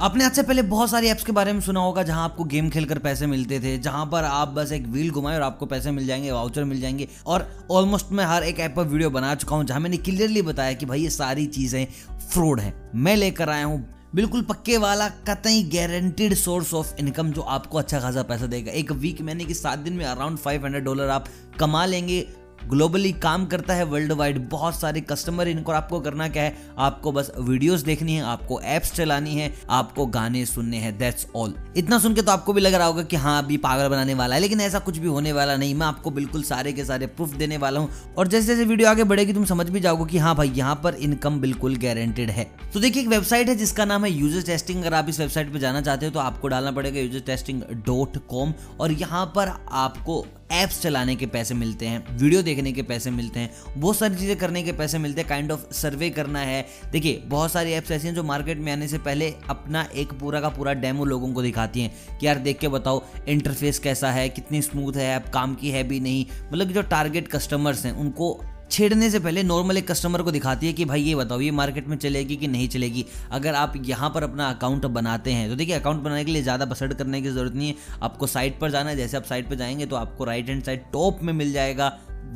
आपने आज से पहले बहुत सारी ऐप्स के बारे में सुना होगा जहाँ आपको गेम खेलकर पैसे मिलते थे, जहाँ पर आप बस एक व्हील घुमाए और आपको पैसे मिल जाएँगे वाउचर मिल जाएँगे और ऑलमोस्ट मैं हर एक ऐप पर वीडियो बना चुका हूँ जहाँ मैंने क्लियरली बताया कि भाई ये सारी चीज़ें फ्रॉड है। मैं लेकर आया हूँ बिल्कुल पक्के वाला, कतई गारंटेड सोर्स ऑफ़ इनकम जो आपको अच्छा खासा पैसा देगा। एक वीक मैंने कि सात दिन में अराउंड 500 डॉलर आप कमा लेंगे ग्लोबली काम करता है वर्ल्ड वाइड बहुत सारे कस्टमर इनको आपको करना क्या है? आपको बस वीडियोस देखनी है, आपको एप्स चलानी है, आपको गाने सुनने हैं दैट्स ऑल इतना सुन के तो आपको भी लग रहा होगा कि हाँ अभी पागल बनाने वाला है, लेकिन ऐसा कुछ भी होने वाला नहीं। मैं आपको बिल्कुल सारे के सारे प्रूफ देने वाला हूँ। और जैसे जैसे वीडियो आगे बढ़ेगी, तुम समझ भी जाओगे कि हाँ भाई, यहाँ पर इनकम बिल्कुल गारंटेड है। तो देखिए, एक वेबसाइट है जिसका नाम है यूज़र टेस्टिंग अगर आप इस वेबसाइट पर जाना चाहते हो तो आपको डालना पड़ेगा यूज़र टेस्टिंग डॉट कॉम और यहाँ पर आपको ऐप्स चलाने के पैसे मिलते हैं वीडियो देखने के पैसे मिलते हैं बहुत सारी चीज़ें करने के पैसे मिलते हैं काइंड ऑफ़ सर्वे करना है। देखिए, बहुत सारी ऐप्स ऐसी हैं जो मार्केट में आने से पहले अपना एक पूरा का पूरा डेमो लोगों को दिखाती हैं कि यार देख के बताओ इंटरफेस कैसा है, कितनी स्मूथ है ऐप काम की है भी नहीं। मतलब जो टारगेट कस्टमर्स हैं, उनको छेड़ने से पहले नॉर्मल एक कस्टमर को दिखाती है कि भाई ये बताओ, ये मार्केट में चलेगी कि नहीं चलेगी? अगर आप यहाँ पर अपना अकाउंट बनाते हैं तो देखिए अकाउंट बनाने के लिए ज़्यादा बसड़ करने की ज़रूरत नहीं है। आपको साइट पर जाना है, जैसे आप साइट पर जाएँगे तो आपको राइट हैंड साइड टॉप में मिल जाएगा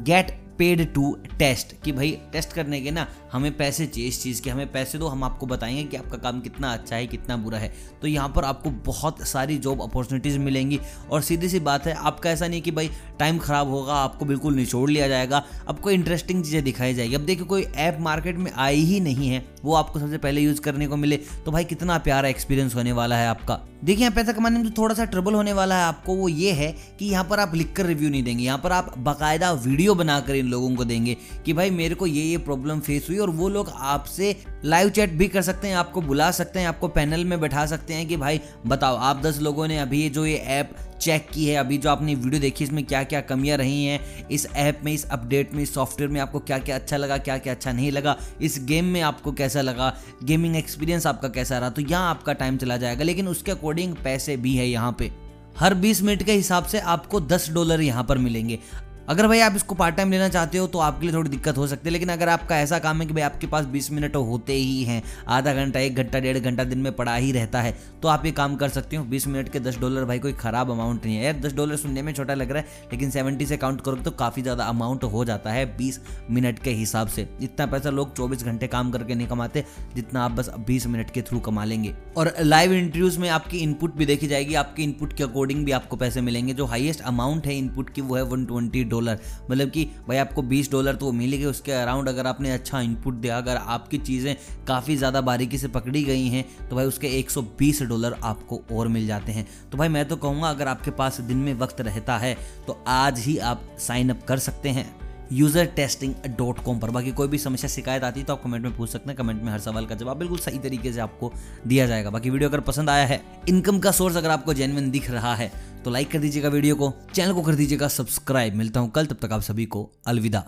गेट पेड टू टेस्ट कि भाई टेस्ट करने के ना हमें पैसे चाहिए इस चीज़ के, हमें पैसे दो, हम आपको बताएँगे कि आपका काम कितना अच्छा है, कितना बुरा है। तो यहाँ पर आपको बहुत सारी जॉब अपॉर्चुनिटीज़ मिलेंगी। और सीधी सी बात है, आपका ऐसा नहीं कि भाई टाइम ख़राब होगा, आपको बिल्कुल निचोड़ लिया जाएगा आपको इंटरेस्टिंग चीज़ें दिखाई जाएगी। अब देखिए, कोई ऐप मार्केट में आई ही नहीं है, वो आपको सबसे पहले यूज़ करने को मिले तो भाई कितना प्यारा एक्सपीरियंस होने वाला है आपका। देखिए, यहाँ पैसा कमाने में जो थोड़ा सा ट्रबल होने वाला है आपको, वो ये है कि यहाँ पर आप लिख कर रिव्यू नहीं देंगे, यहाँ पर आप बाकायदा वीडियो बनाकर इन लोगों को देंगे कि भाई मेरे को ये ये प्रॉब्लम फेस हुई और वो लोग आपसे लाइव चैट भी कर सकते हैं, आपको बुला सकते हैं, आपको पैनल में बैठा सकते हैं कि भाई, बताओ, आप दस लोगों ने अभी जो ये ऐप चेक की है, अभी जो आपने वीडियो देखी, इसमें क्या क्या कमियाँ रही हैं, इस ऐप में, इस अपडेट में, इस सॉफ्टवेयर में आपको क्या क्या अच्छा लगा क्या क्या अच्छा नहीं लगा, इस गेम में आपको कैसा लगा गेमिंग एक्सपीरियंस आपका कैसा रहा तो यहाँ आपका टाइम चला जाएगा, लेकिन उसके अकॉर्डिंग पैसे भी है यहाँ पे। हर 20 मिनट के हिसाब से आपको 10 डॉलर यहाँ पर मिलेंगे। अगर भाई आप इसको पार्ट टाइम लेना चाहते हो तो आपके लिए थोड़ी दिक्कत हो सकती है, लेकिन अगर आपका ऐसा काम है कि भाई आपके पास 20 मिनट होते ही हैं, आधा घंटा, एक घंटा, डेढ़ घंटा दिन में पड़ा ही रहता है तो आप ये काम कर सकते हो। 20 मिनट के 10 डॉलर भाई कोई खराब अमाउंट नहीं है। यार 10 डॉलर सुनने में छोटा लग रहा है, लेकिन 70 से काउंट करोगे तो काफ़ी ज़्यादा अमाउंट हो जाता है बीस मिनट के हिसाब से। इतना पैसा लोग चौबीस घंटे काम करके नहीं कमाते, जितना आप बस बीस मिनट के थ्रू कमा लेंगे। और लाइव इंटरव्यूज़ में आपकी इनपुट भी देखी जाएगी, आपकी इनपुट के अकॉर्डिंग भी आपको पैसे मिलेंगे। जो हाइएस्ट अमाउंट है इनपुट की, वो है वन डॉलर मतलब कि भाई आपको 20 डॉलर तो मिल गए, उसके अराउंड अगर आपने अच्छा इनपुट दिया, अगर आपकी चीज़ें काफ़ी ज़्यादा बारीकी से पकड़ी गई हैं तो भाई उसके 120 डॉलर आपको और मिल जाते हैं। तो भाई मैं तो कहूँगा, अगर आपके पास दिन में वक्त रहता है तो आज ही आप साइन अप कर सकते हैं यूज़र टेस्टिंग डॉट कॉम पर। बाकी कोई भी समस्या, शिकायत आती है तो आप कमेंट में पूछ सकते हैं कमेंट में हर सवाल का जवाब बिल्कुल सही तरीके से आपको दिया जाएगा। बाकी वीडियो अगर पसंद आया है इनकम का सोर्स अगर आपको जेनविन दिख रहा है तो लाइक कर दीजिएगा वीडियो को चैनल को कर दीजिएगा सब्सक्राइब मिलता हूँ कल, तब तक आप सभी को अलविदा।